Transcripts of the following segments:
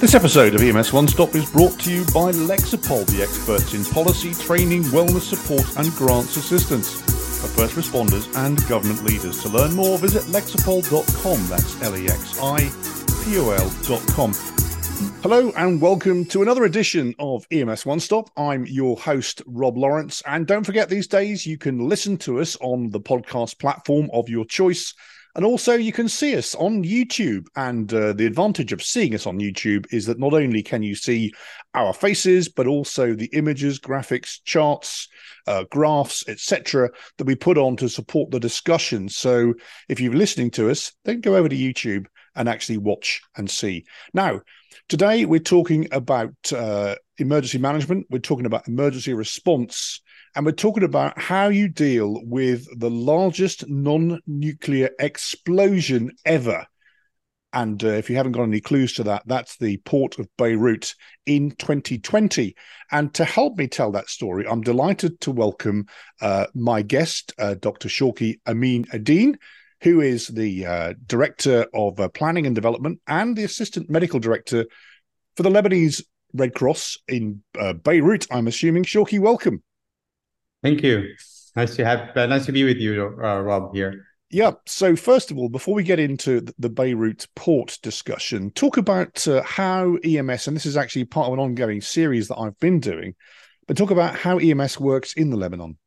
This episode of EMS One Stop is brought to you by Lexipol, the experts in policy, training, wellness support, and grants assistance for first responders and government leaders. To learn more, visit lexipol.com. That's L E X I P O L.com. Hello and welcome to another edition of EMS One Stop. I'm your host, Rob Lawrence. And don't forget, these days you can listen to us on the podcast platform of your choice. And also, you can see us on YouTube. And uh, the advantage of seeing us on YouTube is that not only can you see our faces, but also the images, graphics, charts, uh, graphs, etc., that we put on to support the discussion. So if you're listening to us, then go over to YouTube and actually watch and see. Now, today we're talking about uh, emergency management, we're talking about emergency response, and we're talking about how you deal with the largest non nuclear explosion ever. And uh, if you haven't got any clues to that, that's the port of Beirut in 2020. And to help me tell that story, I'm delighted to welcome uh, my guest, uh, Dr. Shawky Amine Eddine, who is the uh, Director of uh, Planning and Development and the Assistant Medical Director for the Lebanese Red Cross in uh, Beirut, I'm assuming. Shawky, welcome. Thank you. Nice to have, uh, nice to be with you, uh, Rob, here. Yeah. So first of all, before we get into the Beirut port discussion, talk about uh, how EMS, and this is actually part of an ongoing series that I've been doing, but talk about how EMS works in the Lebanon.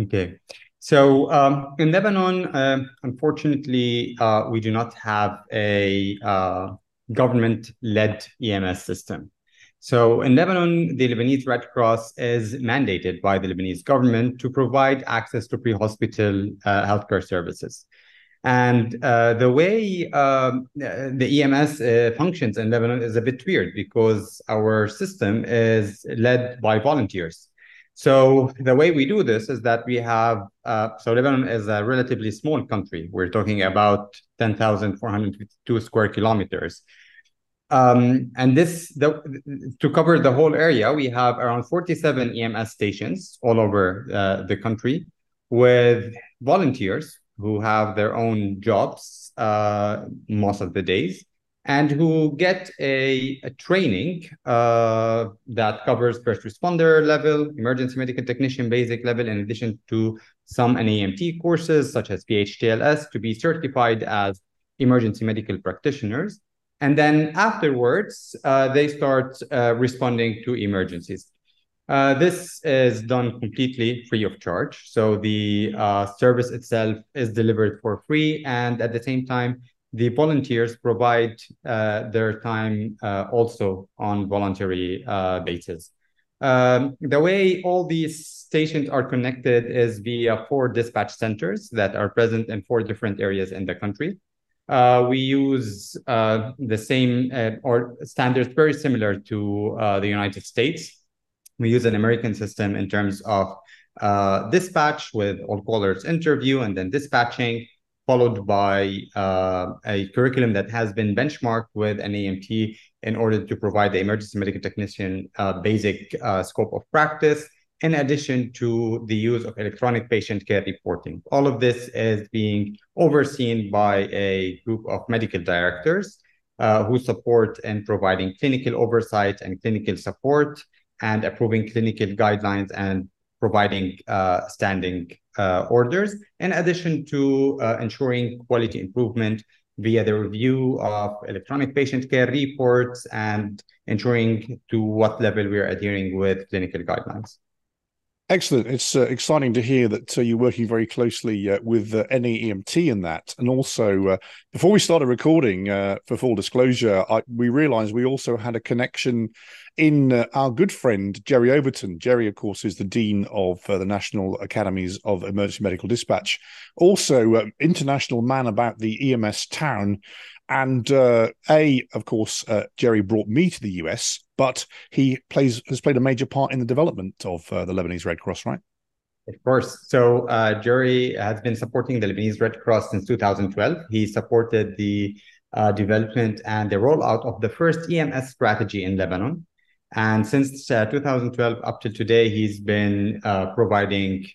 Okay. So um, in Lebanon, uh, unfortunately, uh, we do not have a uh, government-led EMS system. So in Lebanon, the Lebanese Red Cross is mandated by the Lebanese government to provide access to pre-hospital uh, healthcare services. And uh, the way um, the EMS uh, functions in Lebanon is a bit weird because our system is led by volunteers. So the way we do this is that we have, uh, so Lebanon is a relatively small country. We're talking about 10,452 square kilometers. Um, and this, the, to cover the whole area, we have around 47 EMS stations all over uh, the country with volunteers who have their own jobs uh, most of the days and who get a, a training uh, that covers first responder level, emergency medical technician basic level, in addition to some NAEMT courses such as PHTLS to be certified as emergency medical practitioners. And then afterwards, uh, they start uh, responding to emergencies. Uh, this is done completely free of charge. So the uh, service itself is delivered for free. And at the same time, the volunteers provide uh, their time uh, also on voluntary basis. Um, the way all these stations are connected is via four dispatch centers that are present in four different areas in the country. Uh, we use uh, the same uh, or standards very similar to uh, the United States. We use an American system in terms of uh, dispatch with all callers interview and then dispatching, followed by uh, a curriculum that has been benchmarked with NAEMT in order to provide the emergency medical technician basic scope of practice in addition to the use of electronic patient care reporting. All of this is being overseen by a group of medical directors uh, who support in providing clinical oversight and clinical support and approving clinical guidelines and providing uh, standing uh, orders, in addition to uh, ensuring quality improvement via the review of electronic patient care reports and ensuring to what level we are adhering with clinical guidelines. Excellent. It's uh, exciting to hear that uh, you're working very closely uh, with uh, NAEMT in that. And also, uh, before we started recording, uh, for full disclosure, I, we realized we also had a connection in our good friend, Jerry Overton. Jerry, of course, is the Dean of the National Academies of Emergency Medical Dispatch, also international man about the EMS town and uh, a, of course, uh, Jerry brought me to the US, but he plays has played a major part in the development of uh, the Lebanese Red Cross, right? Of course. So uh, Jerry has been supporting the Lebanese Red Cross since 2012. He supported the uh, development and the rollout of the first EMS strategy in Lebanon. And since uh, 2012 up to today, he's been providing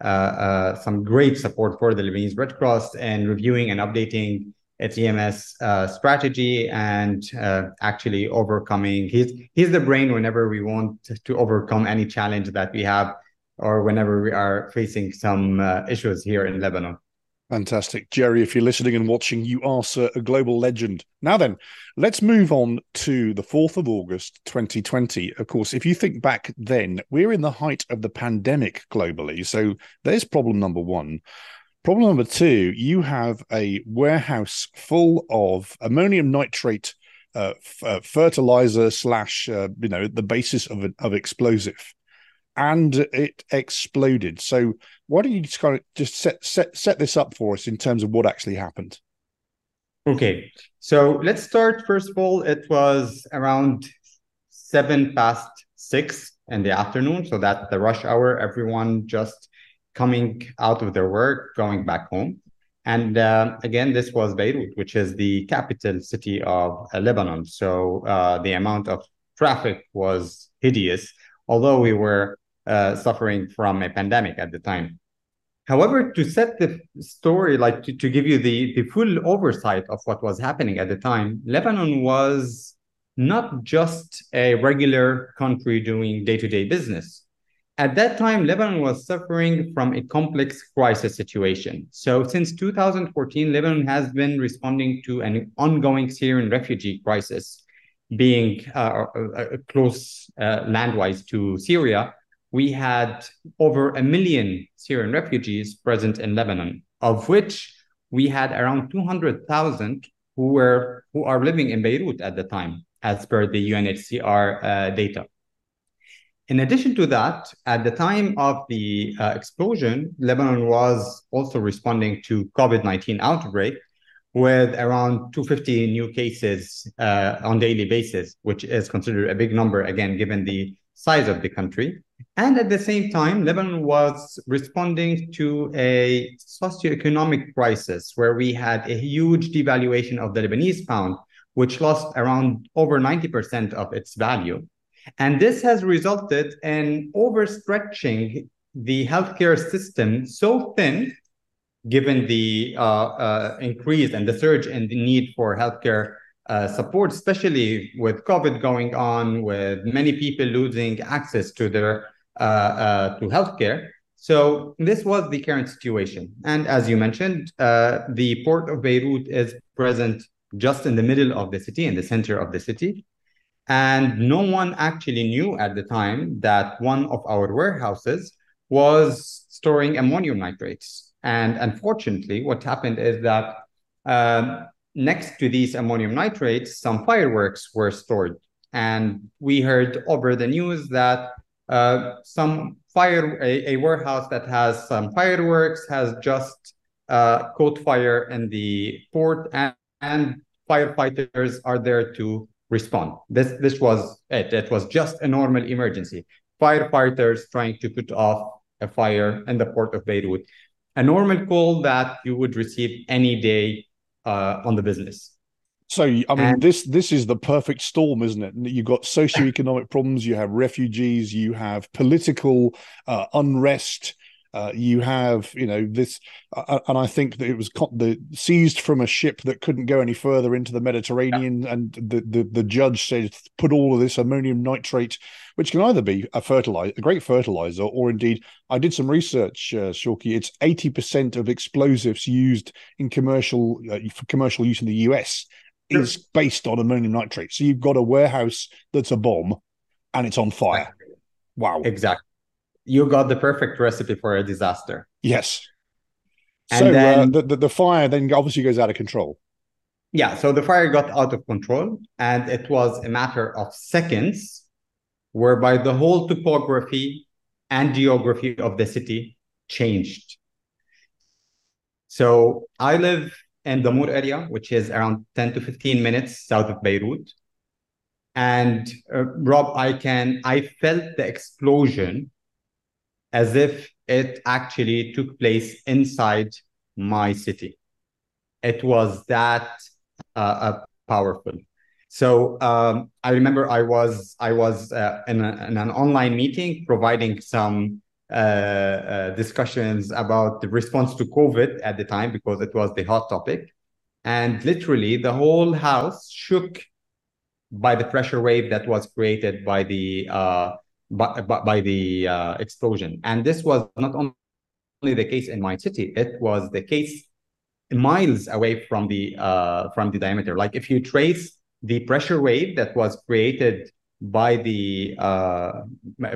some great support for the Lebanese Red Cross and reviewing and updating its EMS uh, strategy and uh, actually overcoming. He's he's the brain whenever we want to overcome any challenge that we have, or whenever we are facing some uh, issues here in Lebanon. Fantastic. Jerry, if you're listening and watching, you are sir, a global legend. Now then, let's move on to the 4th of August 2020. Of course, if you think back then, we're in the height of the pandemic globally. So there's problem number one. Problem number two, you have a warehouse full of ammonium nitrate uh, f- uh, fertilizer slash, uh, you know, the basis of, an, of explosive and it exploded. So why don't you just kind of just set set set this up for us in terms of what actually happened? Okay, so let's start. First of all, it was around seven past six in the afternoon, so that the rush hour, everyone just coming out of their work, going back home. And uh, again, this was Beirut, which is the capital city of uh, Lebanon. So uh, the amount of traffic was hideous, although we were uh, suffering from a pandemic at the time. However, to set the story, like to, to give you the, the full oversight of what was happening at the time, Lebanon was not just a regular country doing day to day business. At that time, Lebanon was suffering from a complex crisis situation. So, since 2014, Lebanon has been responding to an ongoing Syrian refugee crisis, being uh, close uh, landwise to Syria we had over a million Syrian refugees present in Lebanon, of which we had around 200,000 who were who are living in Beirut at the time, as per the UNHCR uh, data. In addition to that, at the time of the uh, explosion, Lebanon was also responding to COVID-19 outbreak with around 250 new cases uh, on daily basis, which is considered a big number again, given the size of the country. And at the same time, Lebanon was responding to a socioeconomic crisis where we had a huge devaluation of the Lebanese pound, which lost around over 90% of its value. And this has resulted in overstretching the healthcare system so thin, given the uh, uh, increase and the surge in the need for healthcare uh, support, especially with COVID going on, with many people losing access to their uh, uh, to healthcare. So this was the current situation. And as you mentioned, uh, the port of Beirut is present just in the middle of the city, in the center of the city. And no one actually knew at the time that one of our warehouses was storing ammonium nitrates. And unfortunately, what happened is that um, next to these ammonium nitrates, some fireworks were stored. And we heard over the news that uh, some fire, a, a, warehouse that has some fireworks has just uh, caught fire in the port, and, and firefighters are there to respond. This this was it. It was just a normal emergency. Firefighters trying to put off a fire in the port of Beirut. A normal call that you would receive any day uh, on the business. So I mean, and, this this is the perfect storm, isn't it? You've got socioeconomic problems, you have refugees, you have political uh, unrest, uh, you have you know this, uh, and I think that it was co- the seized from a ship that couldn't go any further into the Mediterranean, yeah. and the, the the judge said put all of this ammonium nitrate, which can either be a fertilizer, a great fertilizer, or indeed I did some research, uh, Shawky. It's eighty percent of explosives used in commercial uh, for commercial use in the U.S is based on ammonium nitrate. So you've got a warehouse that's a bomb and it's on fire. Wow. Exactly. You got the perfect recipe for a disaster. Yes. And so uh, then, uh, the, the, the fire then obviously goes out of control. Yeah. So the fire got out of control and it was a matter of seconds whereby the whole topography and geography of the city changed. So I live in the Damour area, which is around 10 to 15 minutes south of Beirut. And uh, Rob, I can, I felt the explosion as if it actually took place inside my city. It was that uh, uh, powerful. So um, I remember I was I was uh, in, a, in, an online meeting providing some uh, uh, discussions about the response to COVID at the time because it was the hot topic. and literally the whole house shook by the pressure wave that was created by the uh, by, by the uh, explosion. And this was not only the case in my city; it was the case miles away from the uh, from the diameter. Like if you trace the pressure wave that was created by the uh,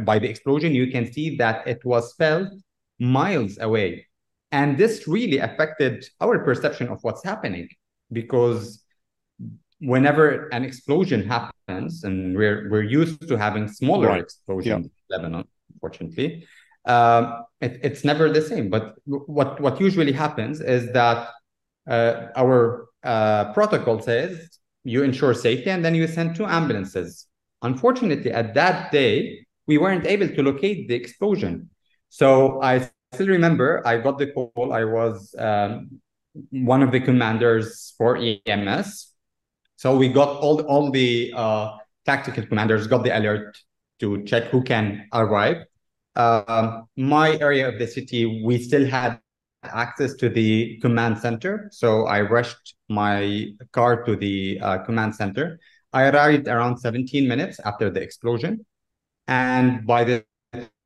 by the explosion, you can see that it was felt miles away, and this really affected our perception of what's happening because whenever an explosion happens, and we're we're used to having smaller right. explosions yeah. in Lebanon, unfortunately, um, it, it's never the same. But what what usually happens is that uh, our uh, protocol says you ensure safety and then you send two ambulances. Unfortunately, at that day, we weren't able to locate the explosion. So I still remember I got the call. I was um, one of the commanders for EMS. So we got all, all the uh, tactical commanders got the alert to check who can arrive. Uh, my area of the city, we still had access to the command center. So I rushed my car to the uh, command center. I arrived around 17 minutes after the explosion. And by the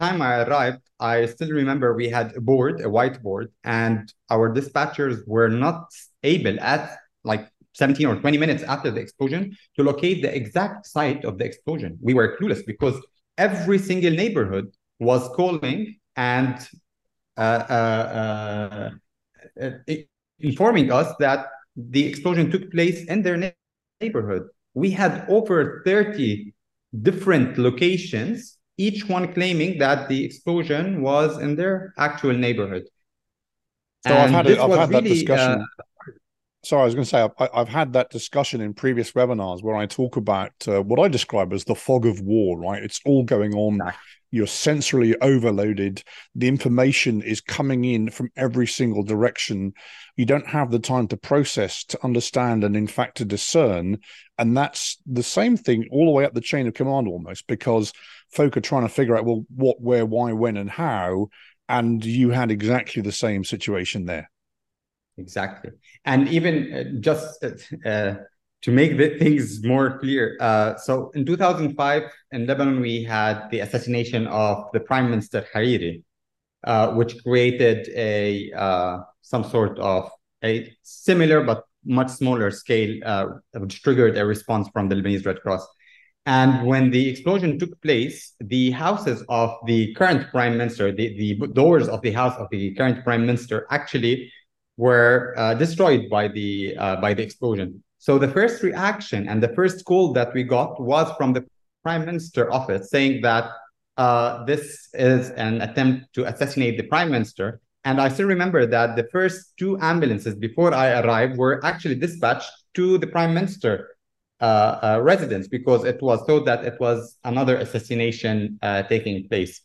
time I arrived, I still remember we had a board, a whiteboard, and our dispatchers were not able at like 17 or 20 minutes after the explosion to locate the exact site of the explosion. We were clueless because every single neighborhood was calling and uh, uh, uh, informing us that the explosion took place in their neighborhood. We had over 30 different locations, each one claiming that the explosion was in their actual neighborhood. So and I've had, I've had really, that discussion. Sorry, I was going to say I, have had that discussion in previous webinars where I talk about uh, what I describe as the fog of war. Right, it's all going on. You're sensorily overloaded. The information is coming in from every single direction. You don't have the time to process to understand and in fact to discern. And that's the same thing all the way up the chain of command almost because folk are trying to figure out well what where why when and how and you had exactly the same situation there exactly and even uh, just uh, to make the things more clear, uh, so in 2005 in Lebanon, we had the assassination of the Prime Minister Hariri, uh, which created a uh, some sort of a similar but much smaller scale, uh, which triggered a response from the Lebanese Red Cross. And when the explosion took place, the houses of the current prime minister, the, the doors of the house of the current prime minister, actually were uh, destroyed by the uh, by the explosion. So the first reaction and the first call that we got was from the prime minister office saying that uh, this is an attempt to assassinate the prime minister. And I still remember that the first two ambulances before I arrived were actually dispatched to the prime minister uh, uh, residence because it was thought that it was another assassination uh, taking place.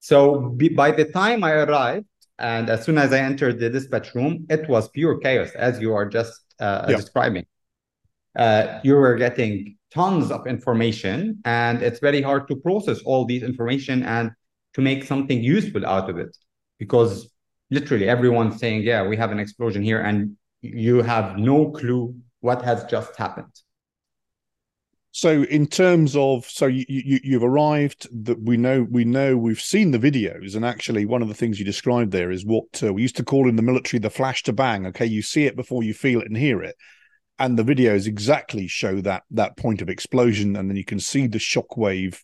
So by the time I arrived, and as soon as I entered the dispatch room, it was pure chaos, as you are just uh, yep. describing. Uh, you were getting tons of information and it's very hard to process all these information and to make something useful out of it. Because literally everyone's saying yeah we have an explosion here and you have no clue what has just happened so in terms of so you, you you've arrived that we know we know we've seen the videos and actually one of the things you described there is what uh, we used to call in the military the flash to bang okay? You see it before you feel it and hear it. And the videos exactly show that that point of explosion and then you can see the shock wave.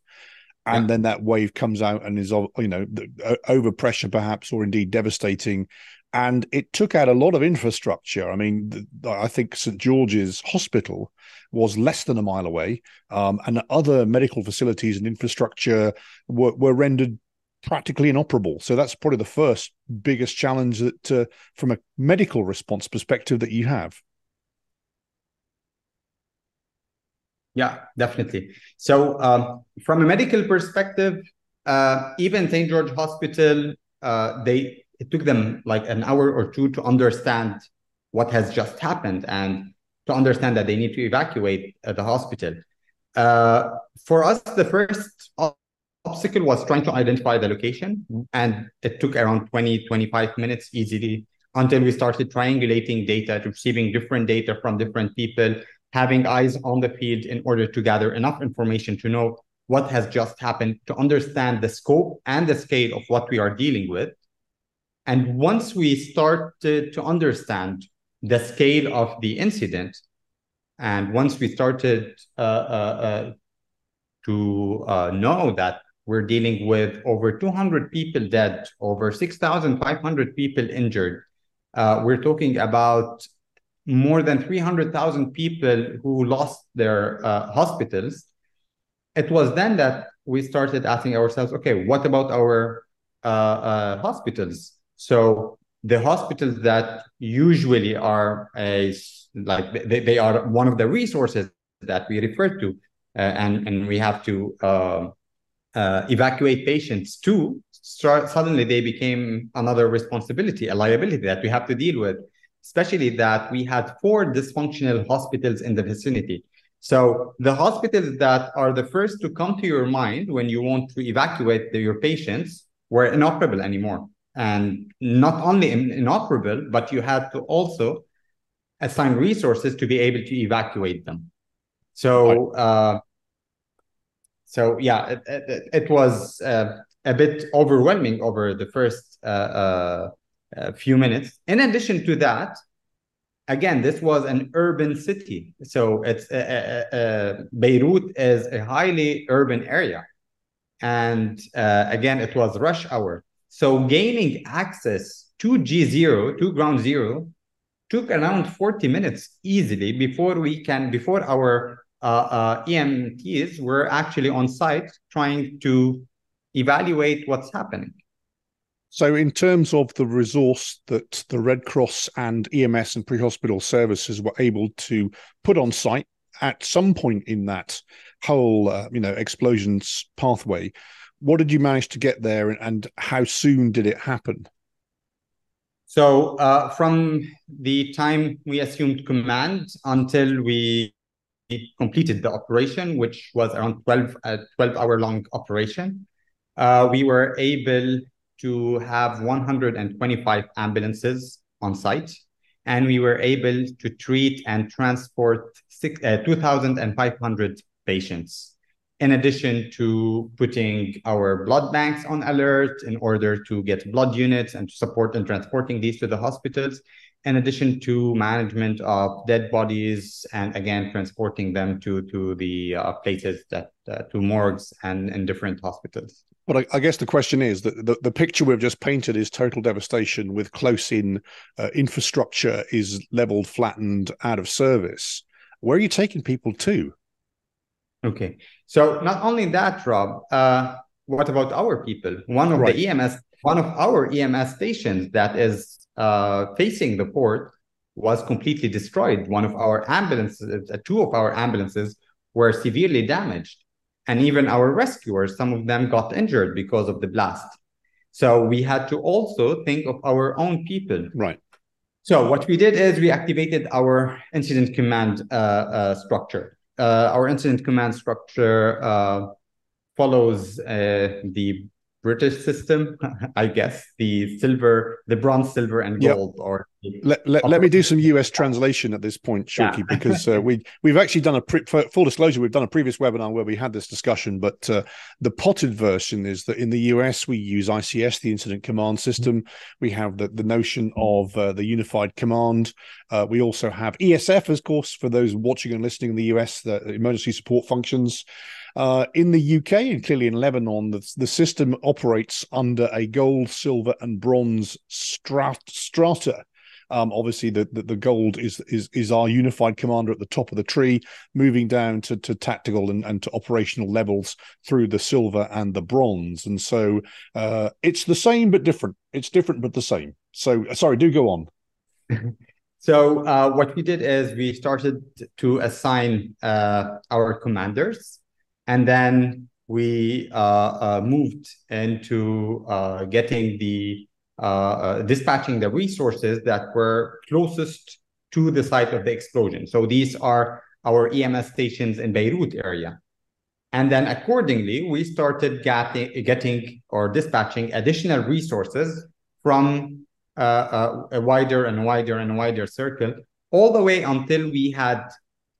And yeah. then that wave comes out and is you know over pressure perhaps or indeed devastating and it took out a lot of infrastructure i mean i think st george's hospital was less than a mile away um, and other medical facilities and infrastructure were, were rendered practically inoperable so that's probably the first biggest challenge that uh, from a medical response perspective that you have Yeah, definitely. So, um, from a medical perspective, uh, even St. George Hospital, uh, they it took them like an hour or two to understand what has just happened and to understand that they need to evacuate uh, the hospital. Uh, for us, the first obstacle was trying to identify the location, and it took around 20, 25 minutes easily until we started triangulating data, receiving different data from different people, having eyes on the field in order to gather enough information to know what has just happened, to understand the scope and the scale of what we are dealing with. And once we started to understand the scale of the incident, and once we started uh, uh, uh, to uh, know that we're dealing with over 200 people dead, over 6,500 people injured, uh, we're talking about more than 300,000 people who lost their uh, hospitals. It was then that we started asking ourselves, okay, what about our hospitals? So the hospitals that usually are a like they, they are one of the resources that we refer to uh, and and we have to uh, uh, evacuate patients to start suddenly they became another responsibility a liability that we have to deal with especially that we had four dysfunctional hospitals in the vicinity. So the hospitals that are the first to come to your mind when you want to evacuate the, your patients were inoperable anymore and not only inoperable, but you had to also assign resources to be able to evacuate them. So, uh, so yeah, it, it, it was uh, a bit overwhelming over the first uh, uh, uh, few minutes. In addition to that, again, this was an urban city. So it's uh, Beirut is a highly urban area. And again, it was rush hour. So gaining access to G0, to ground zero, took around 40 minutes easily before we can, before our uh, uh, EMTs were actually on site trying to evaluate what's happening. So, in terms of the resource that the Red Cross and EMS and pre hospital services were able to put on site at some point in that whole, uh, you know, explosions pathway, what did you manage to get there and how soon did it happen? So, uh, from the time we assumed command until we completed the operation, which was around 12, uh, 12 hour long operation, uh, we were able to have 125 ambulances on site, and we were able to treat and transport six, uh, 2,500 patients in addition to putting our blood banks on alert in order to get blood units and to support and transporting these to the hospitals, in addition to management of dead bodies and again transporting them to to the uh, places that uh, to morgues and in different hospitals. But I, I, guess the question is that the, the picture we've just painted is total devastation with close in uh, infrastructure is leveled, flattened, out of service. Where are you taking people to? Okay. So not only that, Rob, uh, what about our people? One of right. the EMS, one of our EMS stations that is uh, facing the port was completely destroyed. One of our ambulances, uh, two of our ambulances were severely damaged. And even our rescuers, some of them got injured because of the blast. So we had to also think of our own people. Right. So what we did is we activated our incident command uh, uh, structure uh, our incident command structure uh, follows uh, the British system, I guess, the silver, the bronze, silver, and gold. Yep. Or let, let, let, me do some US translation at this point, Shawky, yeah. because uh, we we've actually done a pre- full disclosure. We've done a previous webinar where we had this discussion, but uh, the potted version is that in the US we use ICS, the Incident Command System. We have the the notion of uh, the Unified Command. Uh, we also have ESF, of course, for those watching and listening in the US, the emergency support functions. Uh, in the UK and clearly in Lebanon, the, the system operates under a gold, silver, and bronze strat, strata. Um, obviously, the, the, the gold is is is our unified commander at the top of the tree, moving down to, to tactical and, and to operational levels through the silver and the bronze. And so uh, it's the same but different. It's different but the same. So sorry, do go on. so uh, what we did is we started to assign uh, our commanders and then we uh, uh, moved into uh, getting the dispatching the resources that were closest to the site of the explosion. So these are our EMS stations in Beirut area. And then accordingly, we started getting, getting or dispatching additional resources from uh, uh, a wider and wider and wider circle, all the way until we had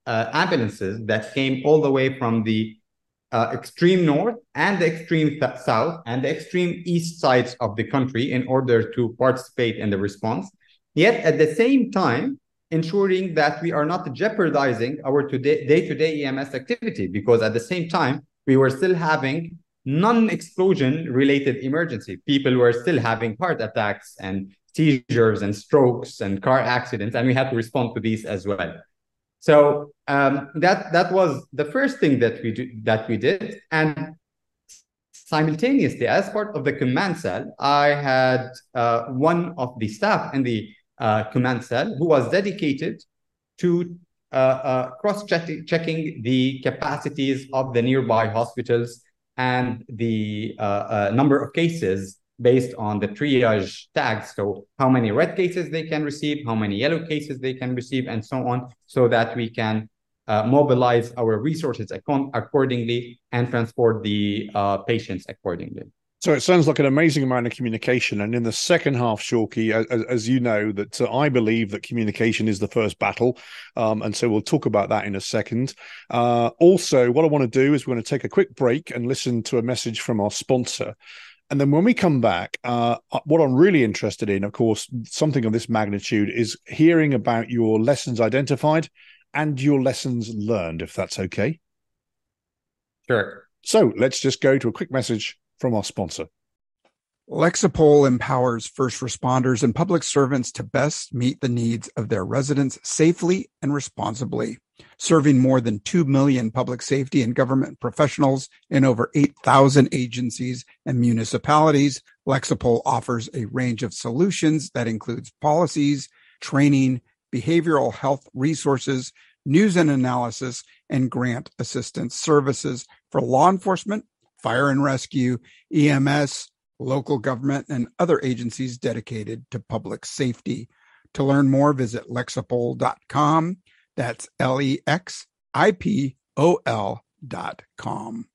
uh, ambulances that came all the way from the uh, extreme north and the extreme th- south and the extreme east sides of the country in order to participate in the response. Yet at the same time, ensuring that we are not jeopardizing our today, day-to-day EMS activity because at the same time, we were still having non-explosion related emergency. People were still having heart attacks and seizures and strokes and car accidents, and we had to respond to these as well. So um, that that was the first thing that we do, that we did, and simultaneously, as part of the command cell, I had uh, one of the staff in the uh, command cell who was dedicated to uh, uh cross checking the capacities of the nearby hospitals and the uh, uh, number of cases based on the triage tags. So how many red cases they can receive, how many yellow cases they can receive, and so on, so that we can uh, mobilize our resources accordingly and transport the uh, patients accordingly. So it sounds like an amazing amount of communication. And in the second half, Shawky, as, as you know, that uh, I believe that communication is the first battle. Um, and so we'll talk about that in a second. Uh, also, what I want to do is we're going to take a quick break and listen to a message from our sponsor. And then when we come back, uh, uh, what I'm really interested in, of course, something of this magnitude is hearing about your lessons identified and your lessons learned, if that's okay. Sure. So let's just go to a quick message from our sponsor. Lexipol empowers first responders and public servants to best meet the needs of their residents safely and responsibly. Serving more than 2 million public safety and government professionals in over 8,000 agencies and municipalities, Lexipol offers a range of solutions that includes policies, training, behavioral health resources, news and analysis, and grant assistance services for law enforcement, fire and rescue, EMS, local government, and other agencies dedicated to public safety. To learn more, visit lexipol.com. That's L E X I P O L dot com.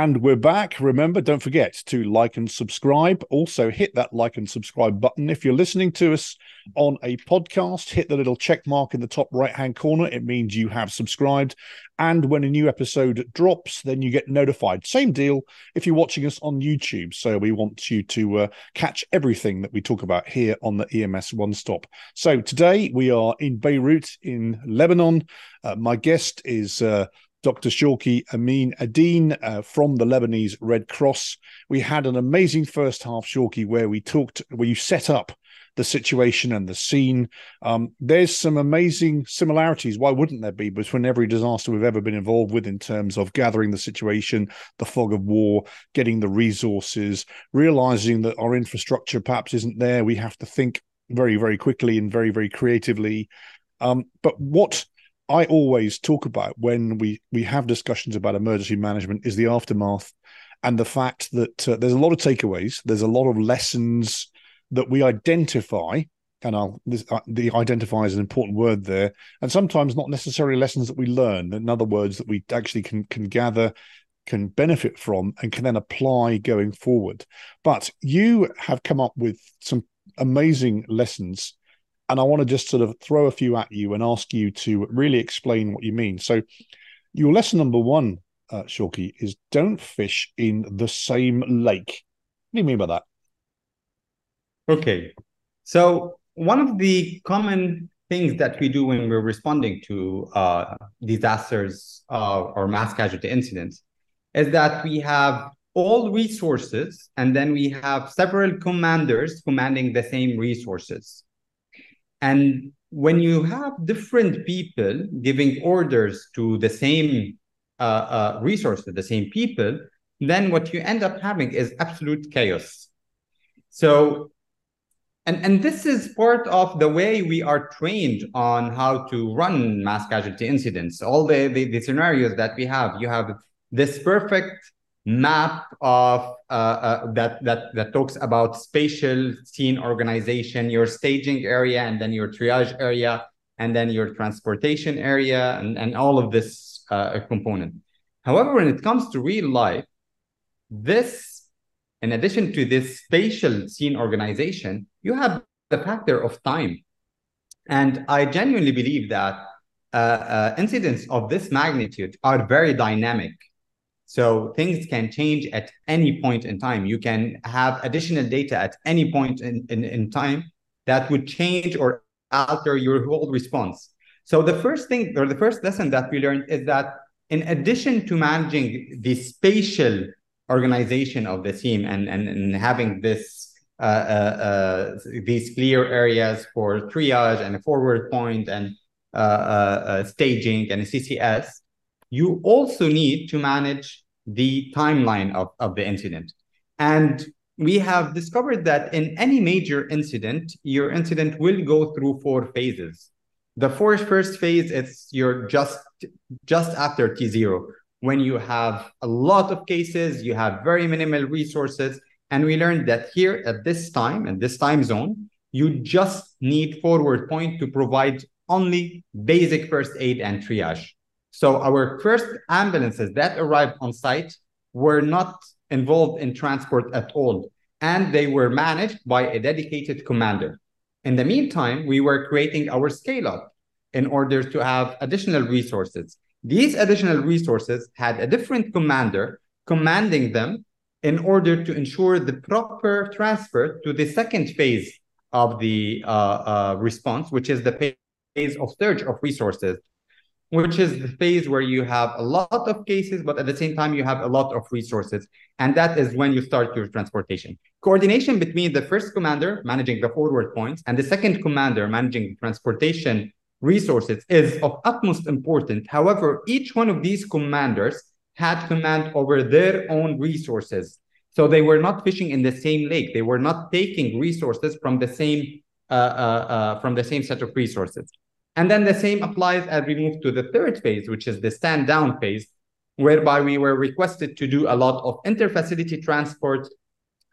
And we're back. Remember, don't forget to like and subscribe. Also, hit that like and subscribe button. If you're listening to us on a podcast, hit the little check mark in the top right hand corner. It means you have subscribed. And when a new episode drops, then you get notified. Same deal if you're watching us on YouTube. So we want you to uh, catch everything that we talk about here on the EMS One Stop. So today we are in Beirut in Lebanon. Uh, my guest is. Uh, Dr. Shawky Amine Eddine uh, from the Lebanese Red Cross. We had an amazing first half, Shawky, where we talked, where you set up the situation and the scene. Um, there's some amazing similarities. Why wouldn't there be between every disaster we've ever been involved with in terms of gathering the situation, the fog of war, getting the resources, realizing that our infrastructure perhaps isn't there. We have to think very, very quickly and very, very creatively. Um, but what I always talk about when we we have discussions about emergency management is the aftermath and the fact that uh, there's a lot of takeaways, there's a lot of lessons that we identify, and I'll this, uh, the identify is an important word there, and sometimes not necessarily lessons that we learn. In other words, that we actually can can gather can benefit from and can then apply going forward. But you have come up with some amazing lessons and I want to just sort of throw a few at you and ask you to really explain what you mean. So, your lesson number one, uh, Shawky, is don't fish in the same lake. What do you mean by that? Okay. So, one of the common things that we do when we're responding to uh, disasters uh, or mass casualty incidents is that we have all resources and then we have several commanders commanding the same resources. And when you have different people giving orders to the same uh, uh, resource, to the same people, then what you end up having is absolute chaos. So, and, and this is part of the way we are trained on how to run mass casualty incidents. All the, the, the scenarios that we have, you have this perfect map of uh, uh, that that that talks about spatial scene organization, your staging area, and then your triage area, and then your transportation area, and, and all of this uh, component. However, when it comes to real life, this, in addition to this spatial scene organization, you have the factor of time. And I genuinely believe that uh, uh, incidents of this magnitude are very dynamic. So things can change at any point in time. You can have additional data at any point in, in, in time that would change or alter your whole response. So the first thing or the first lesson that we learned is that in addition to managing the spatial organization of the team and, and, and having this uh, uh, uh, these clear areas for triage and a forward point and uh, uh, uh, staging and CCS, you also need to manage the timeline of, of the incident. And we have discovered that in any major incident, your incident will go through four phases. The first first phase is you're just just after T0 when you have a lot of cases, you have very minimal resources, and we learned that here at this time and this time zone, you just need forward point to provide only basic first aid and triage. So our first ambulances that arrived on site were not involved in transport at all, and they were managed by a dedicated commander. In the meantime, we were creating our scale up in order to have additional resources. These additional resources had a different commander commanding them in order to ensure the proper transfer to the second phase of the uh, uh, response, which is the phase of surge of resources, which is the phase where you have a lot of cases, but at the same time, you have a lot of resources. And that is when you start your transportation. Coordination between the first commander managing the forward points and the second commander managing transportation resources is of utmost importance. However, each one of these commanders had command over their own resources. So they were not fishing in the same lake. They were not taking resources from the same uh, uh, uh, from the same set of resources. And then the same applies as we move to the third phase, which is the stand down phase, whereby we were requested to do a lot of interfacility transport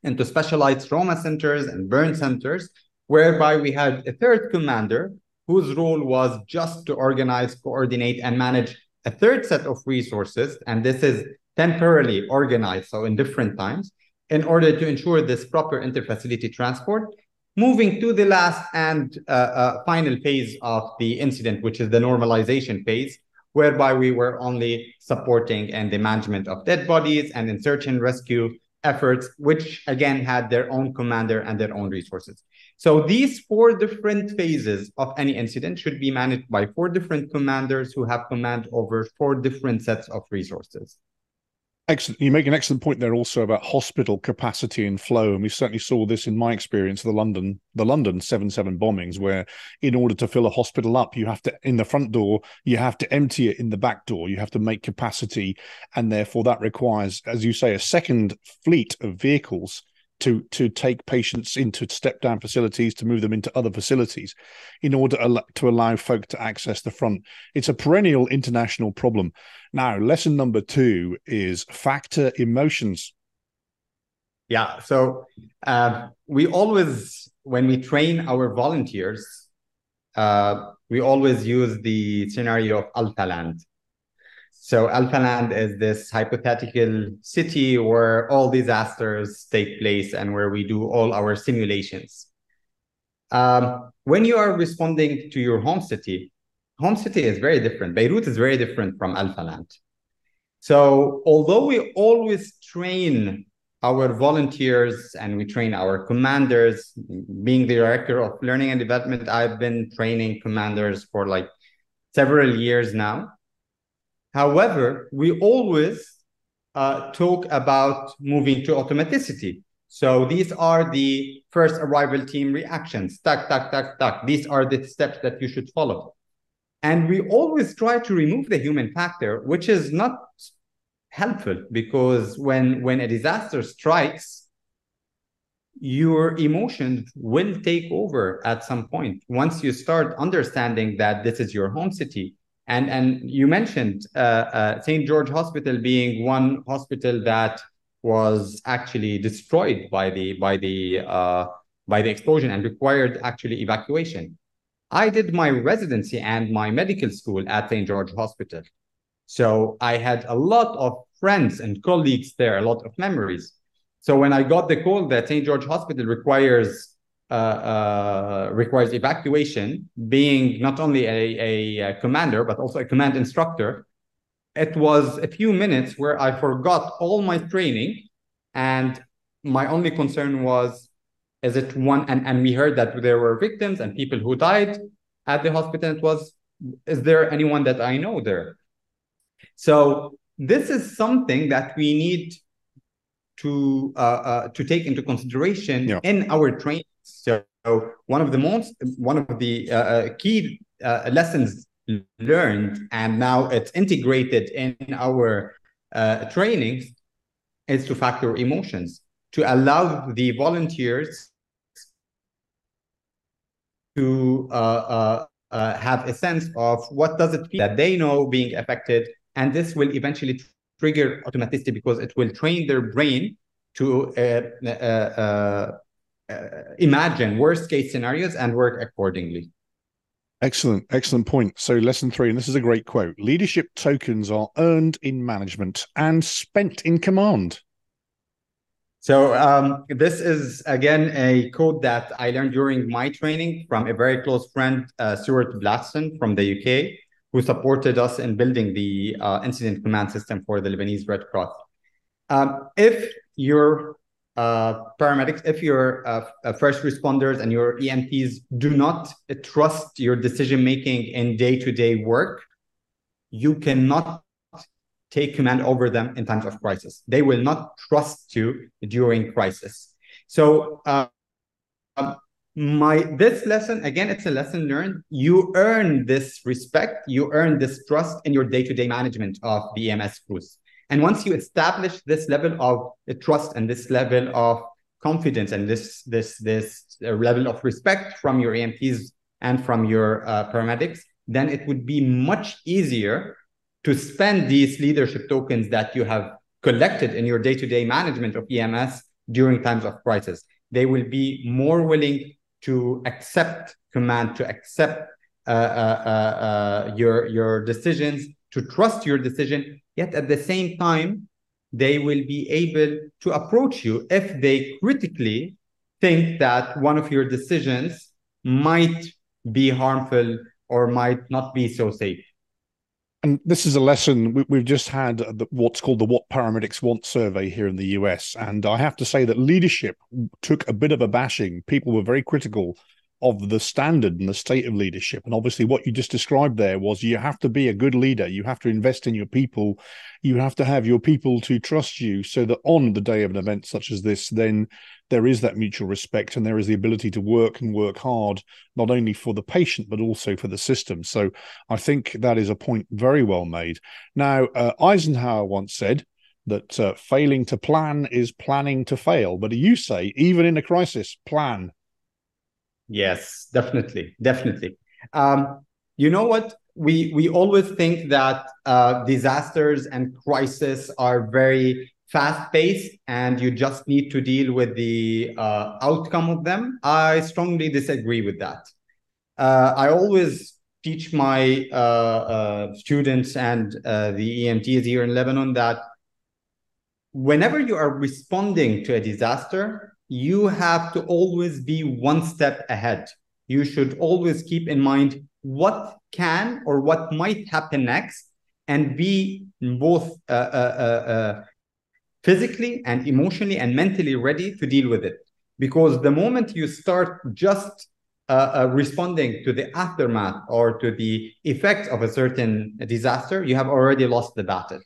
into specialized trauma centers and burn centers, whereby we had a third commander whose role was just to organize, coordinate, and manage a third set of resources. And this is temporarily organized, so in different times, in order to ensure this proper interfacility transport Moving to the last and uh, uh, final phase of the incident, which is the normalization phase, whereby we were only supporting and the management of dead bodies and in search and rescue efforts, which again had their own commander and their own resources. So these four different phases of any incident should be managed by four different commanders who have command over four different sets of resources. Excellent. You make an excellent point there also about hospital capacity and flow, and we certainly saw this in my experience the London the London seven seven bombings, where in order to fill a hospital up, you have to in the front door, you have to empty it in the back door. You have to make capacity, and therefore that requires, as you say, a second fleet of vehicles to to take patients into step down facilities to move them into other facilities in order to allow folk to access the front. It's a perennial international problem. Now lesson number 2 is factor emotions. Yeah so uh, we always when we train our volunteers uh, we always use the scenario of alpha land so Alpha Land is this hypothetical city where all disasters take place and where we do all our simulations. Um, when you are responding to your home city, home city is very different. Beirut is very different from Alpha Land. So although we always train our volunteers and we train our commanders, being the director of learning and development, I've been training commanders for like several years now. However, we always uh, talk about moving to automaticity. So these are the first arrival team reactions. Tuck, tuck, tuck, tuck. These are the steps that you should follow. And we always try to remove the human factor, which is not helpful because when when a disaster strikes, your emotions will take over at some point. Once you start understanding that this is your home city, and and you mentioned uh, uh, St. George Hospital being one hospital that was actually destroyed by the by the uh, by the explosion and required actually evacuation. I did my residency and my medical school at St. George Hospital. So I had a lot of friends and colleagues there, a lot of memories. So when I got the call that St. George Hospital requires uh, uh, requires evacuation, being not only a, a, commander, but also a command instructor, it was a few minutes where I forgot all my training. And my only concern was, is it one? And, and we heard that there were victims and people who died at the hospital. It was, is there anyone that I know there? So this is something that we need to uh, uh, to take into consideration yeah. in our training. So one of the most one of the uh, uh key uh, lessons learned, and now it's integrated in our uh, trainings, is to factor emotions to allow the volunteers to uh have a sense of what does it feel that they know being affected and this will eventually trigger automaticity because it will train their brain to uh, uh, uh, imagine worst case scenarios and work accordingly. Excellent, excellent point. So, lesson three, and this is a great quote leadership tokens are earned in management and spent in command. So, um, this is again a quote that I learned during my training from a very close friend, uh, Stuart Blatson from the UK who supported us in building the uh, incident command system for the Lebanese Red Cross. Um, if your uh, paramedics, if your uh, uh first responders and your EMTs do not trust your decision making in day to day work, you cannot take command over them in times of crisis. They will not trust you during crisis. So, um, my this lesson again it's a lesson learned. You earn this respect you earn this trust in your day-to-day management of the ems crews and once you establish this level of trust and this level of confidence and this this this uh, level of respect from your emts and from your uh, paramedics then it would be much easier to spend these leadership tokens that you have collected in your day-to-day management of ems during times of crisis. They will be more willing to accept command, to accept uh, uh, uh, uh, your your decisions, to trust your decision. Yet at the same time, they will be able to approach you if they critically think that one of your decisions might be harmful or might not be so safe. And this is a lesson we've just had what's called the What Paramedics Want survey here in the US. And I have to say that leadership took a bit of a bashing. People were very critical of the standard and the state of leadership. And obviously, what you just described there was you have to be a good leader. You have to invest in your people. You have to have your people to trust you so that on the day of an event such as this, then there is that mutual respect and there is the ability to work and work hard, not only for the patient, but also for the system. So I think that is a point very well made. Now, uh, Eisenhower once said, that uh, failing to plan is planning to fail. But you say, even in a crisis, plan. Yes, definitely, definitely. Um, you know what? We we always think that uh, disasters and crises are very fast paced and you just need to deal with the uh, outcome of them. I strongly disagree with that. Uh, I always teach my uh, uh, students and uh, the EMTs here in Lebanon that whenever you are responding to a disaster, you have to always be one step ahead. You should always keep in mind what can or what might happen next and be both uh, uh, uh, physically and emotionally and mentally ready to deal with it. Because the moment you start just uh, uh, responding to the aftermath or to the effects of a certain disaster, you have already lost the battle.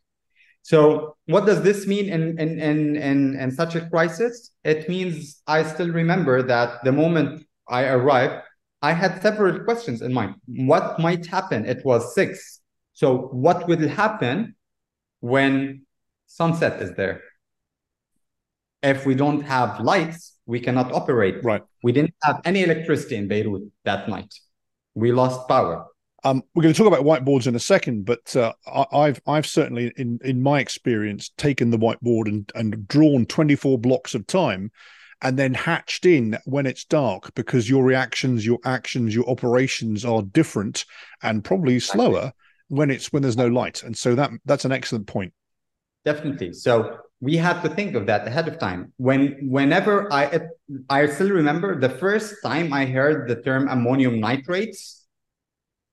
So, what does this mean in, in, in, in, in such a crisis? It means I still remember that the moment I arrived, I had several questions in mind. What might happen? It was six. So, what will happen when sunset is there? if we don't have lights, we cannot operate. Right. We didn't have any electricity in Beirut that night. We lost power. Um, we're going to talk about whiteboards in a second, but uh, I've I've certainly in in my experience taken the whiteboard and and drawn 24 blocks of time, and then hatched in when it's dark because your reactions, your actions, your operations are different and probably slower when it's when there's no light. And so that that's an excellent point. Definitely. So we had to think of that ahead of time. When whenever I I still remember the first time I heard the term ammonium nitrates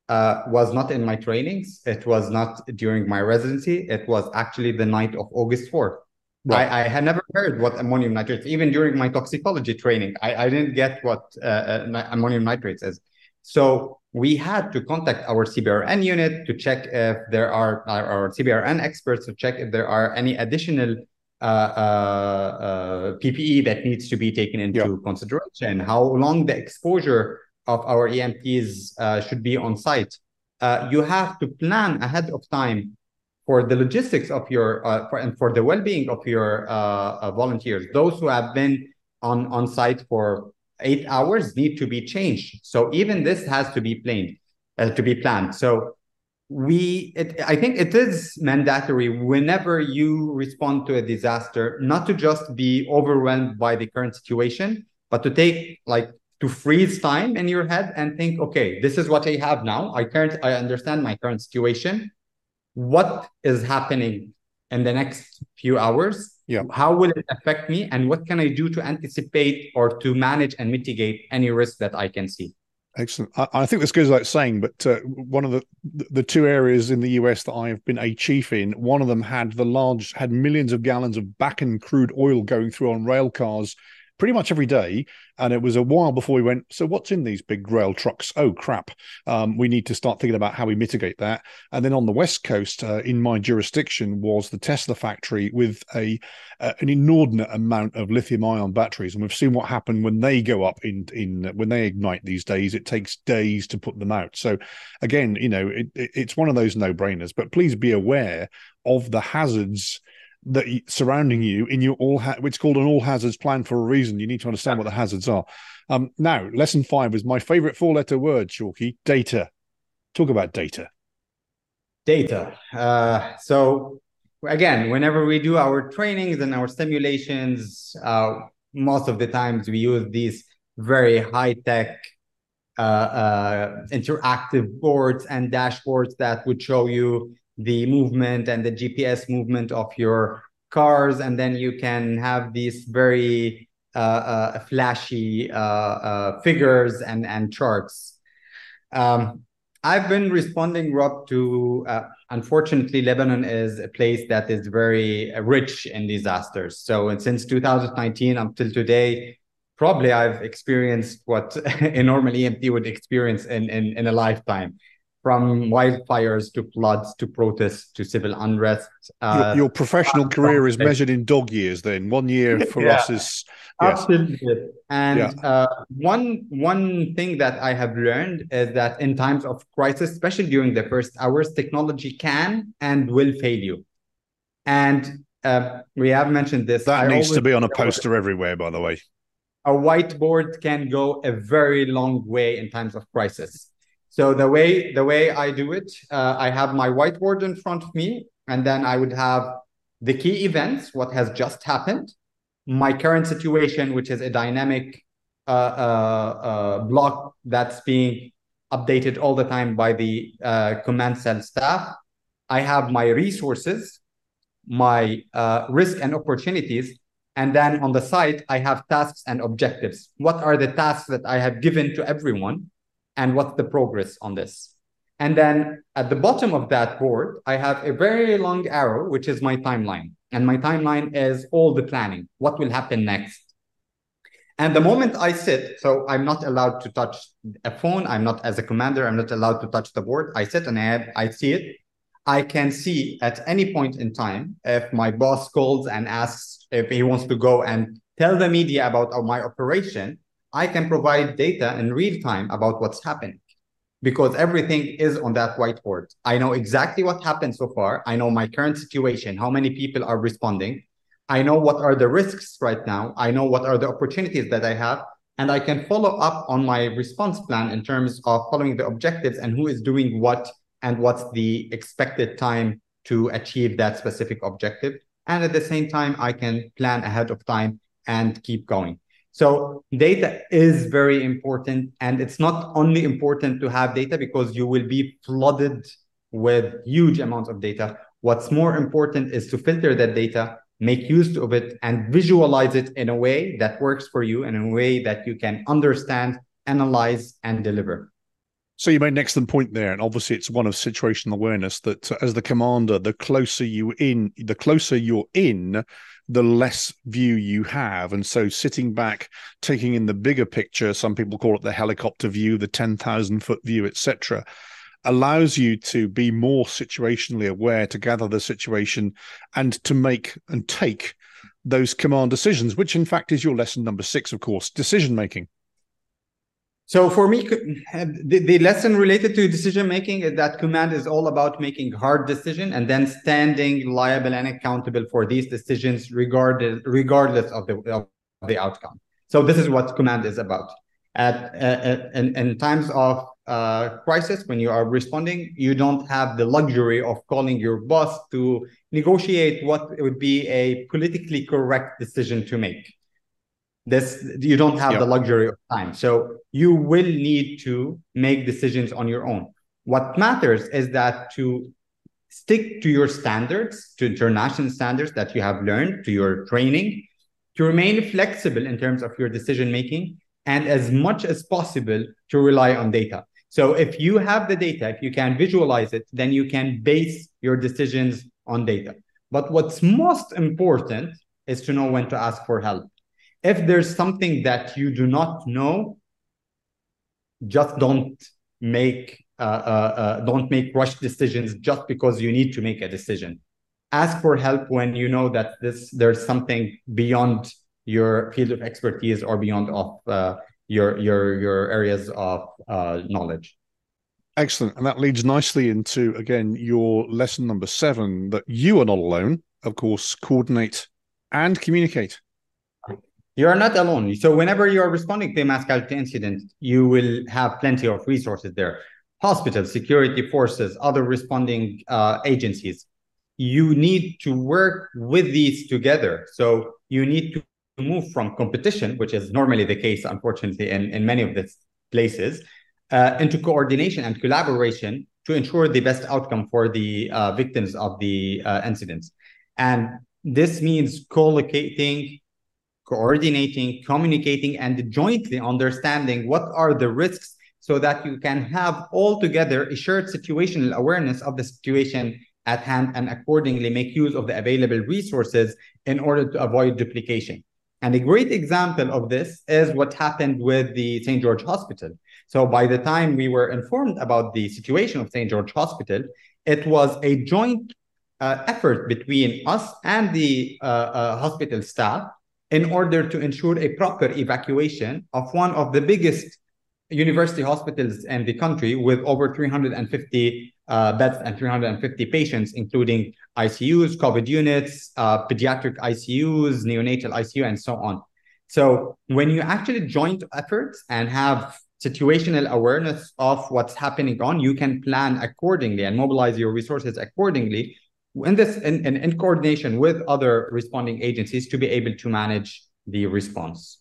uh, was not in my trainings. It was not during my residency. It was actually the night of August 4th. Right. I, I, had never heard what ammonium nitrates, even during my toxicology training. I, I didn't get what uh, uh, ammonium nitrates is. So we had to contact our CBRN unit to check if there are our CBRN experts to check if there are any additional uh, uh, uh PPE that needs to be taken into yeah. consideration, how long the exposure of our EMTs uh, should be on site. Uh, you have to plan ahead of time for the logistics of your for, and for the well-being of your volunteers. Those who have been on on site for eight hours need to be changed. So even this has to be planned, uh, to be planned. So we, it, I think it is mandatory whenever you respond to a disaster, not to just be overwhelmed by the current situation, but to take like to freeze time in your head and think, okay, this is what I have now. I current, I understand my current situation. What is happening in the next few hours? Yeah. How will it affect me? And what can I do to anticipate or to manage and mitigate any risk that I can see? Excellent. I, I think this goes without saying, but uh, one of the the two areas in the US that I have been a chief in, one of them had the large had millions of gallons of Bakken crude oil going through on rail cars pretty much every day. And it was a while before we went, so what's in these big rail trucks? Oh, crap. Um, we need to start thinking about how we mitigate that. And then on the West Coast, uh, in my jurisdiction, was the Tesla factory with a uh, an inordinate amount of lithium ion batteries. And we've seen what happened when they go up in, in when they ignite these days. It takes days to put them out. So again, you know, it, it, it's one of those no brainers, but please be aware of the hazards that surrounding you in your all ha- it's called an all hazards plan for a reason. You need to understand what the hazards are. Um, now lesson five was my favorite four letter word Shawky data. Talk about data. Data. Uh, so again whenever we do our trainings and our simulations uh, most of the times we use these very high tech uh, uh, interactive boards and dashboards that would show you the movement and the GPS movement of your cars, and then you can have these very uh, uh, flashy uh, uh figures and and charts. Um, I've been responding, Rob, to uh, unfortunately, Lebanon is a place that is very rich in disasters. So and since 2019 until today, probably I've experienced what a normal EMT would experience in, in, in a lifetime from wildfires to floods to protests to civil unrest. Uh, your, your, professional uh, career is measured in dog years. Then one year for yeah, us is yes. absolutely. And yeah. uh, one one thing that I have learned is that in times of crisis, especially during the first hours, technology can and will fail you. And uh, we have mentioned this. That I needs to be on a poster everywhere, by the way. A whiteboard can go a very long way in times of crisis so the way the way I do it, uh, I have my whiteboard in front of me, and then I would have the key events, what has just happened, my current situation, which is a dynamic uh, uh, uh block that's being updated all the time by the uh, command cell staff. I have my resources, my uh, risk and opportunities, and then on the side, I have tasks and objectives. What are the tasks that I have given to everyone? And what's the progress on this. And then at the bottom of that board, I have a very long arrow, which is my timeline. And my timeline is all the planning, what will happen next. And the moment I sit, so I'm not allowed to touch a phone. I'm not, as a commander, I'm not allowed to touch the board. I sit and I, have, I see it. I can see at any point in time if my boss calls and asks if he wants to go and tell the media about oh, my operation, I can provide data in real time about what's happening because everything is on that whiteboard. I know exactly what happened so far. I know my current situation, how many people are responding. I know what are the risks right now. I know what are the opportunities that I have. And I can follow up on my response plan in terms of following the objectives and who is doing what and what's the expected time to achieve that specific objective. And at the same time, I can plan ahead of time and keep going. So data is very important. And it's not only important to have data because you will be flooded with huge amounts of data. What's more important is to filter that data make use of it, and visualize it in a way that works for you and in a way that you can understand, analyze, and deliver. So you made an excellent point there, and obviously it's one of situational awareness that uh, as the commander, the closer you in, the closer you're in, the less view you have. And so sitting back, taking in the bigger picture, some people call it the helicopter view, the 10,000 foot view, etc., allows you to be more situationally aware, to gather the situation and to make and take those command decisions, which in fact is your lesson number six, of course, decision making. So for me, the, the lesson related to decision making is that command is all about making hard decision and then standing liable and accountable for these decisions regardless regardless of the of the outcome. So this is what command is about. At, at in, in times of uh, crisis, when you are responding, you don't have the luxury of calling your boss to negotiate what would be a politically correct decision to make this you don't have yep. the luxury of time. So you will need to make decisions on your own. What matters is that to stick to your standards to international standards that you have learned to your training to remain flexible in terms of your decision making and as much as possible to rely on data. So if you have the data if you can visualize it then you can base your decisions on data. But what's most important is to know when to ask for help if there's something that you do not know, just don't make uh, uh, uh, don't make rush decisions just because you need to make a decision. Ask for help when you know that this there's something beyond your field of expertise or beyond of uh, your your your areas of uh, knowledge. Excellent, and that leads nicely into again your lesson number seven that you are not alone. Of course, coordinate and communicate you are not alone. So whenever you are responding to a mass casualty incident, you will have plenty of resources there. Hospitals, security forces, other responding uh, agencies. You need to work with these together. So you need to move from competition, which is normally the case, unfortunately, in, in many of these places, uh, into coordination and collaboration to ensure the best outcome for the uh, victims of the uh, incidents. And this means co-locating coordinating, communicating, and jointly understanding what are the risks so that you can have all together a shared situational awareness of the situation at hand and accordingly make use of the available resources in order to avoid duplication. And a great example of this is what happened with the St. George Hospital. So by the time we were informed about the situation of St. George Hospital, it was a joint uh, effort between us and the uh, uh, hospital staff in order to ensure a proper evacuation of one of the biggest university hospitals in the country with over 350 uh, beds and 350 patients, including ICUs, COVID units, uh, pediatric ICUs, neonatal ICU, and so on. So when you actually join efforts and have situational awareness of what's happening on, you can plan accordingly and mobilize your resources accordingly in this in, in, in coordination with other responding agencies to be able to manage the response.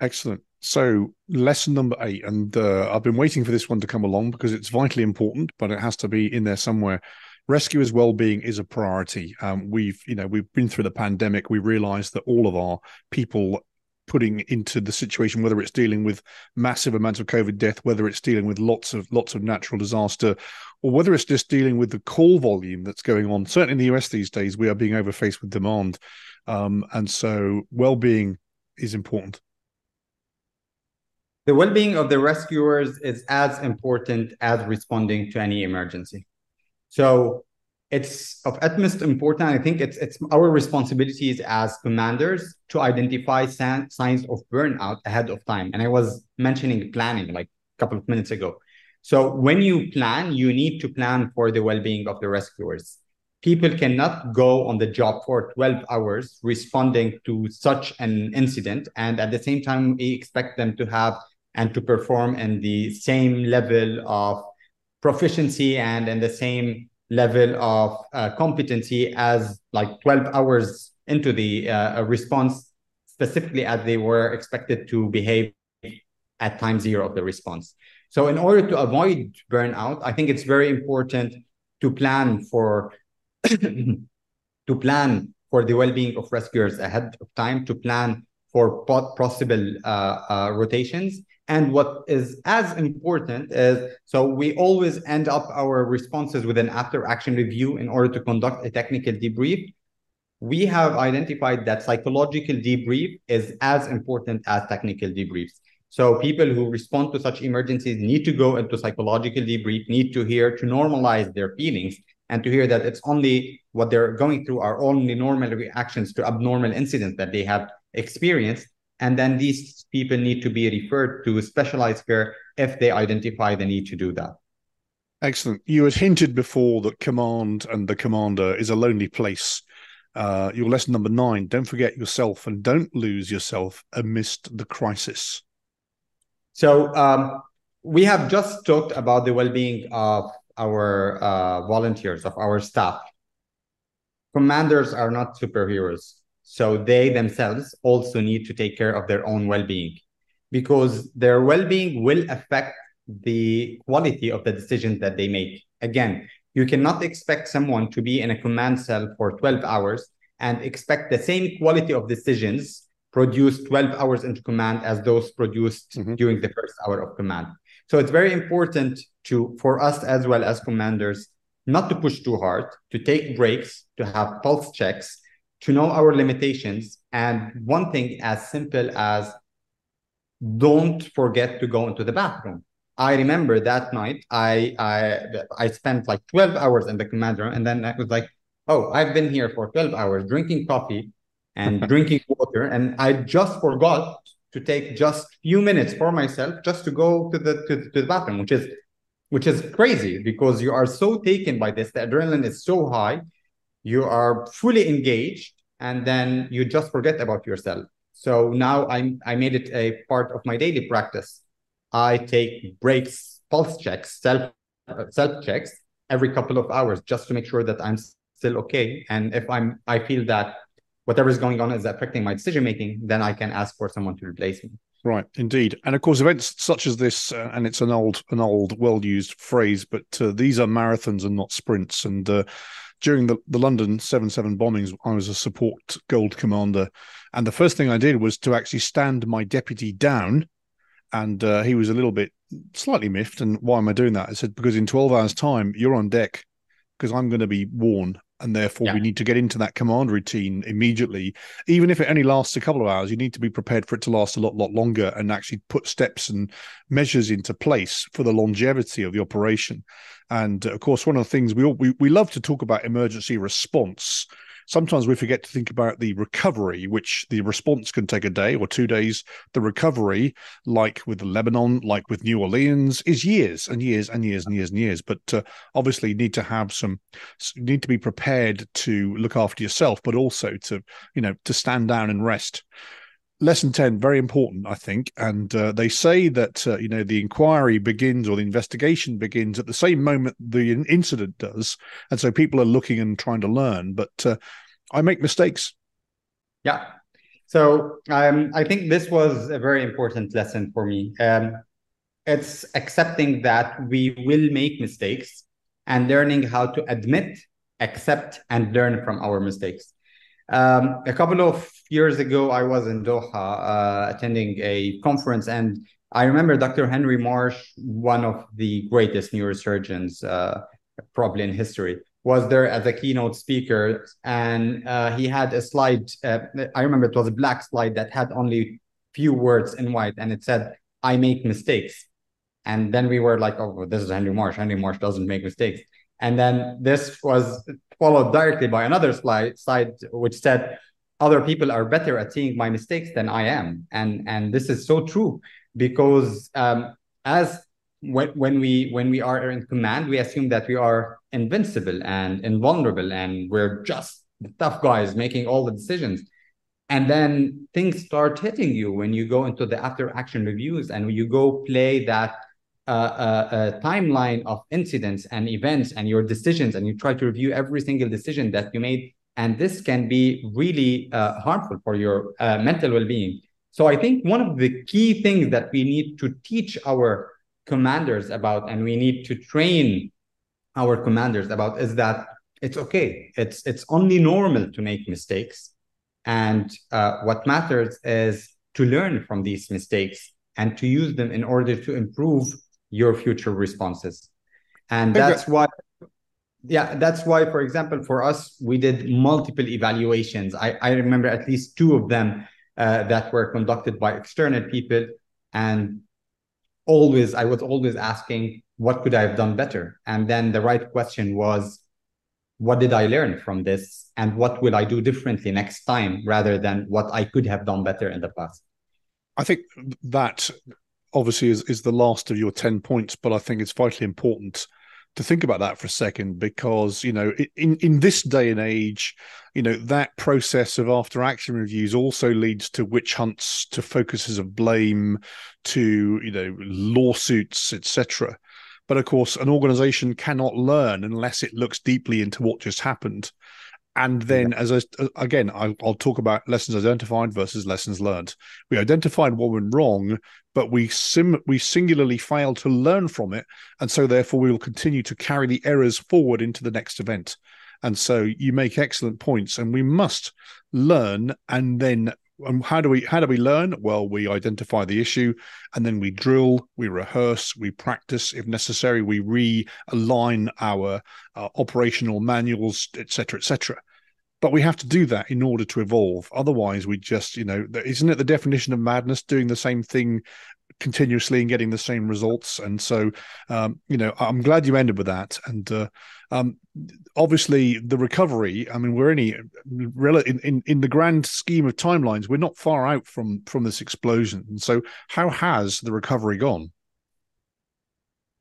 Excellent. So, lesson number eight, and uh, I've been waiting for this one to come along because it's vitally important, but it has to be in there somewhere. Rescuers' well-being is a priority. Um, we've, you know, we've been through the pandemic. We realise that all of our people putting into the situation, whether it's dealing with massive amounts of COVID death, whether it's dealing with lots of lots of natural disaster, or whether it's just dealing with the call volume that's going on. Certainly in the US these days, we are being overfaced with demand, um, and so well-being is important. The well-being of the rescuers is as important as responding to any emergency. So it's of utmost importance. I think it's it's our responsibilities as commanders to identify signs of burnout ahead of time. And I was mentioning planning like a couple of minutes ago. So when you plan, you need to plan for the well-being of the rescuers. People cannot go on the job for 12 hours responding to such an incident, and at the same time, we expect them to have and to perform in the same level of proficiency and in the same level of uh, competency as like 12 hours into the uh, response, specifically as they were expected to behave at time zero of the response. So in order to avoid burnout, I think it's very important to plan for to plan for the well-being of rescuers ahead of time to plan for possible uh, uh, rotations. And what is as important is so we always end up our responses with an after action review in order to conduct a technical debrief. We have identified that psychological debrief is as important as technical debriefs. So people who respond to such emergencies need to go into psychological debrief, need to hear to normalize their feelings and to hear that it's only what they're going through are only normal reactions to abnormal incidents that they have experienced. And then these people need to be referred to specialized care if they identify the need to do that. Excellent. You had hinted before that command and the commander is a lonely place. Uh, your lesson number nine don't forget yourself and don't lose yourself amidst the crisis. So, um, we have just talked about the well being of our uh, volunteers, of our staff. Commanders are not superheroes. So they themselves also need to take care of their own well-being because their well-being will affect the quality of the decisions that they make. Again, you cannot expect someone to be in a command cell for 12 hours and expect the same quality of decisions produced 12 hours into command as those produced mm-hmm. during the first hour of command. So it's very important to for us as well as commanders not to push too hard, to take breaks, to have pulse checks, to know our limitations. And one thing as simple as don't forget to go into the bathroom. I remember that night I I I spent like 12 hours in the command room and then I was like, oh, I've been here for 12 hours drinking coffee and drinking water, and I just forgot to take just few minutes for myself just to go to the to, to the bathroom, which is which is crazy because you are so taken by this. The adrenaline is so high. You are fully engaged and then you just forget about yourself. So now i i made it a part of my daily practice. I take breaks pulse checks self self checks every couple of hours just to make sure that i'm still okay. And if i'm i feel that whatever is going on is affecting my decision making then i can ask for someone to replace me Right, indeed, and of course, events such as this, uh, and it's an old, an old, well-used phrase, but uh, these are marathons and not sprints. And uh, during the, the London 7 7 bombings, I was a support gold commander. And the first thing I did was to actually stand my deputy down. And uh, he was a little bit slightly miffed. And why am I doing that? I said, because in 12 hours' time, you're on deck because I'm going to be worn and therefore yeah. we need to get into that command routine immediately even if it only lasts a couple of hours you need to be prepared for it to last a lot lot longer and actually put steps and measures into place for the longevity of the operation and of course one of the things we all, we, we love to talk about emergency response sometimes we forget to think about the recovery, which the response can take a day or two days. The recovery, like with Lebanon, like with New Orleans, is years and years and years and years and years. But uh, obviously, need to have some, need to be prepared to look after yourself, but also to, you know, to stand down and rest lesson 10 very important i think. And uh, they say that uh, you know the inquiry begins or the investigation begins at the same moment the incident does. And so people are looking and trying to learn. But uh, i make mistakes. Yeah. So um, i think this was a very important lesson for me. Um, it's accepting that we will make mistakes and learning how to admit accept and learn from our mistakes um, a couple of years ago, I was in Doha uh, attending a conference, and I remember Dr. Henry Marsh, one of the greatest neurosurgeons uh, probably in history, was there as a keynote speaker, and uh, he had a slide. Uh, I remember it was a black slide that had only few words in white, and it said, "I make mistakes." And then we were like, "Oh, this is Henry Marsh. Henry Marsh doesn't make mistakes." And then this was followed directly by another slide, slide which said, other people are better at seeing my mistakes than I am. And, and this is so true because um, as when, when we when we are in command, we assume that we are invincible and invulnerable and we're just the tough guys making all the decisions. And then things start hitting you when you go into the after action reviews and you go play that a, timeline of incidents and events and your decisions, and you try to review every single decision that you made. And this can be really uh, harmful for your uh, mental well being. So I think one of the key things that we need to teach our commanders about, and we need to train our commanders about, is that it's okay. It's it's only normal to make mistakes, and uh, what matters is to learn from these mistakes and to use them in order to improve your future responses. And that's why yeah that's why for example for us we did multiple evaluations. I, I remember at least two of them uh, that were conducted by external people. And always i was always asking what could i have done better? And then the right question was what did i learn from this? And what will i do differently next time rather than what i could have done better in the past? I think that obviously is, is the last of your 10 points but i think it's vitally important to think about that for a second because you know in in this day and age you know that process of after action reviews also leads to witch hunts to focuses of blame to you know lawsuits etc but of course an organization cannot learn unless it looks deeply into what just happened. And then yeah. as I, uh, again I'll, I'll, talk about lessons identified versus lessons learned. We identified what went wrong but we sim we singularly failed to learn from it and so therefore we will continue to carry the errors forward into the next event. And so you make excellent points and we must learn and then um, how do we how do we learn? Well we identify the issue and then we drill we rehearse we practice. If necessary we realign our uh, operational manuals etc etc but we have to do that in order to evolve. Otherwise we just you know isn't it the definition of madness doing the same thing continuously and getting the same results? And so um, you know i'm glad you ended with that. And uh, um, obviously the recovery i mean we're only in, in in the grand scheme of timelines we're not far out from from this explosion. And so how has the recovery gone?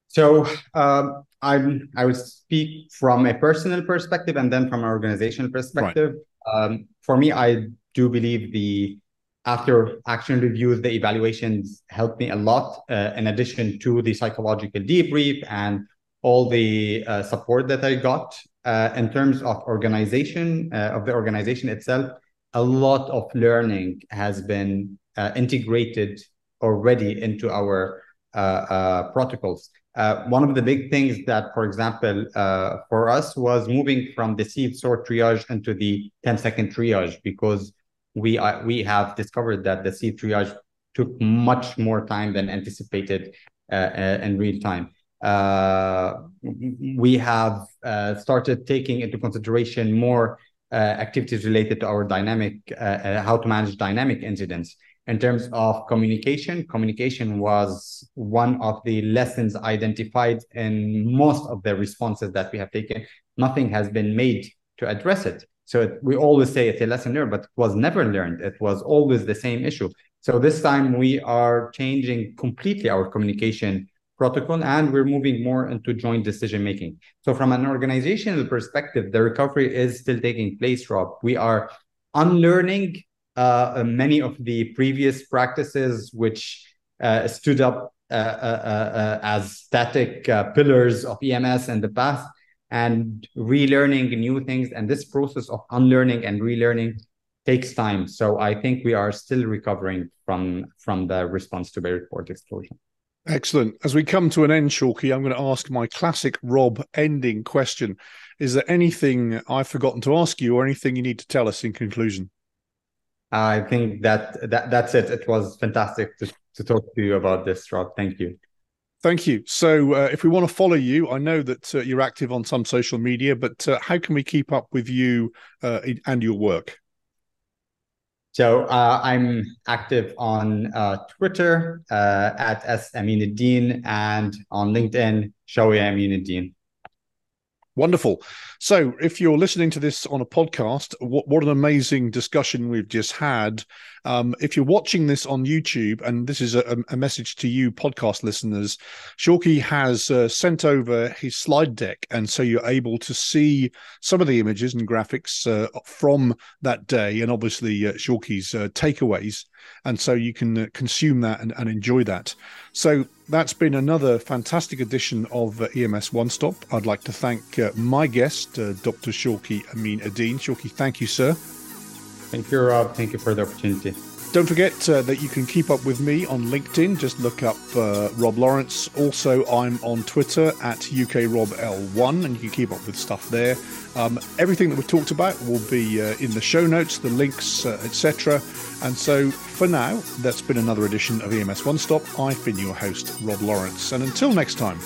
So um, I'm I would speak from a personal perspective and then from an organizational perspective. Right. Um, for me, I do believe the after action reviews, the evaluations helped me a lot. Uh, in addition to the psychological debrief and all the uh, support that I got uh, in terms of organization uh, of the organization itself, a lot of learning has been uh, integrated already into our uh, protocols. Uh, one of the big things that, for example, uh, for us was moving from the sieve sort triage into the 10 second triage because we uh, we have discovered that the sieve triage took much more time than anticipated uh, uh, in real time. we have started taking into consideration more activities related to our dynamic, how to manage dynamic incidents in terms of communication, communication was one of the lessons identified in most of the responses that we have taken. Nothing has been made to address it. So it, we always say it's a lesson learned, but it was never learned. It was always the same issue. So this time we are changing completely our communication protocol and we're moving more into joint decision making. So from an organizational perspective, the recovery is still taking place, Rob. We are unlearning uh, many of the previous practices which uh, stood up uh, uh, as static pillars of EMS in the past and relearning new things. And this process of unlearning and relearning takes time. So I think we are still recovering from from the response to Beirut port explosion. Excellent. As we come to an end, Shawky, I'm going to ask my classic Rob ending question. Is there anything I've forgotten to ask you or anything you need to tell us in conclusion? I think that, that that's it. It was fantastic to, to talk to you about this, Rob. Thank you. Thank you. So, uh, if we want to follow you, I know that uh, you're active on some social media, but uh, how can we keep up with you uh, and your work? So, uh, I'm active on uh, Twitter at S Amine Eddine and on LinkedIn, Shawky Amine Eddine. Wonderful. So, if you're listening to this on a podcast, what, what an amazing discussion we've just had. Um, if you're watching this on YouTube, and this is a, a message to you, podcast listeners, Shawky has uh, sent over his slide deck. And so you're able to see some of the images and graphics uh, from that day, and obviously uh, Shawky's uh, takeaways and so you can uh, consume that and, and, enjoy that. So that's been another fantastic edition of uh, EMS One Stop. I'd like to thank uh, my guest, uh, Dr. Amin Amine Eddine. Shawky, thank you, sir. Thank you, Rob. Thank you for the opportunity. Don't forget uh, that you can keep up with me on LinkedIn. Just look up uh, Rob Lawrence. Also, I'm on Twitter at UKRobL1, and you can keep up with stuff there. Um, everything that we've talked about will be uh, in the show notes, the links, uh, etc. And so, for now, that's been another edition of EMS One Stop. I've been your host, Rob Lawrence. And until next time,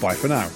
bye for now.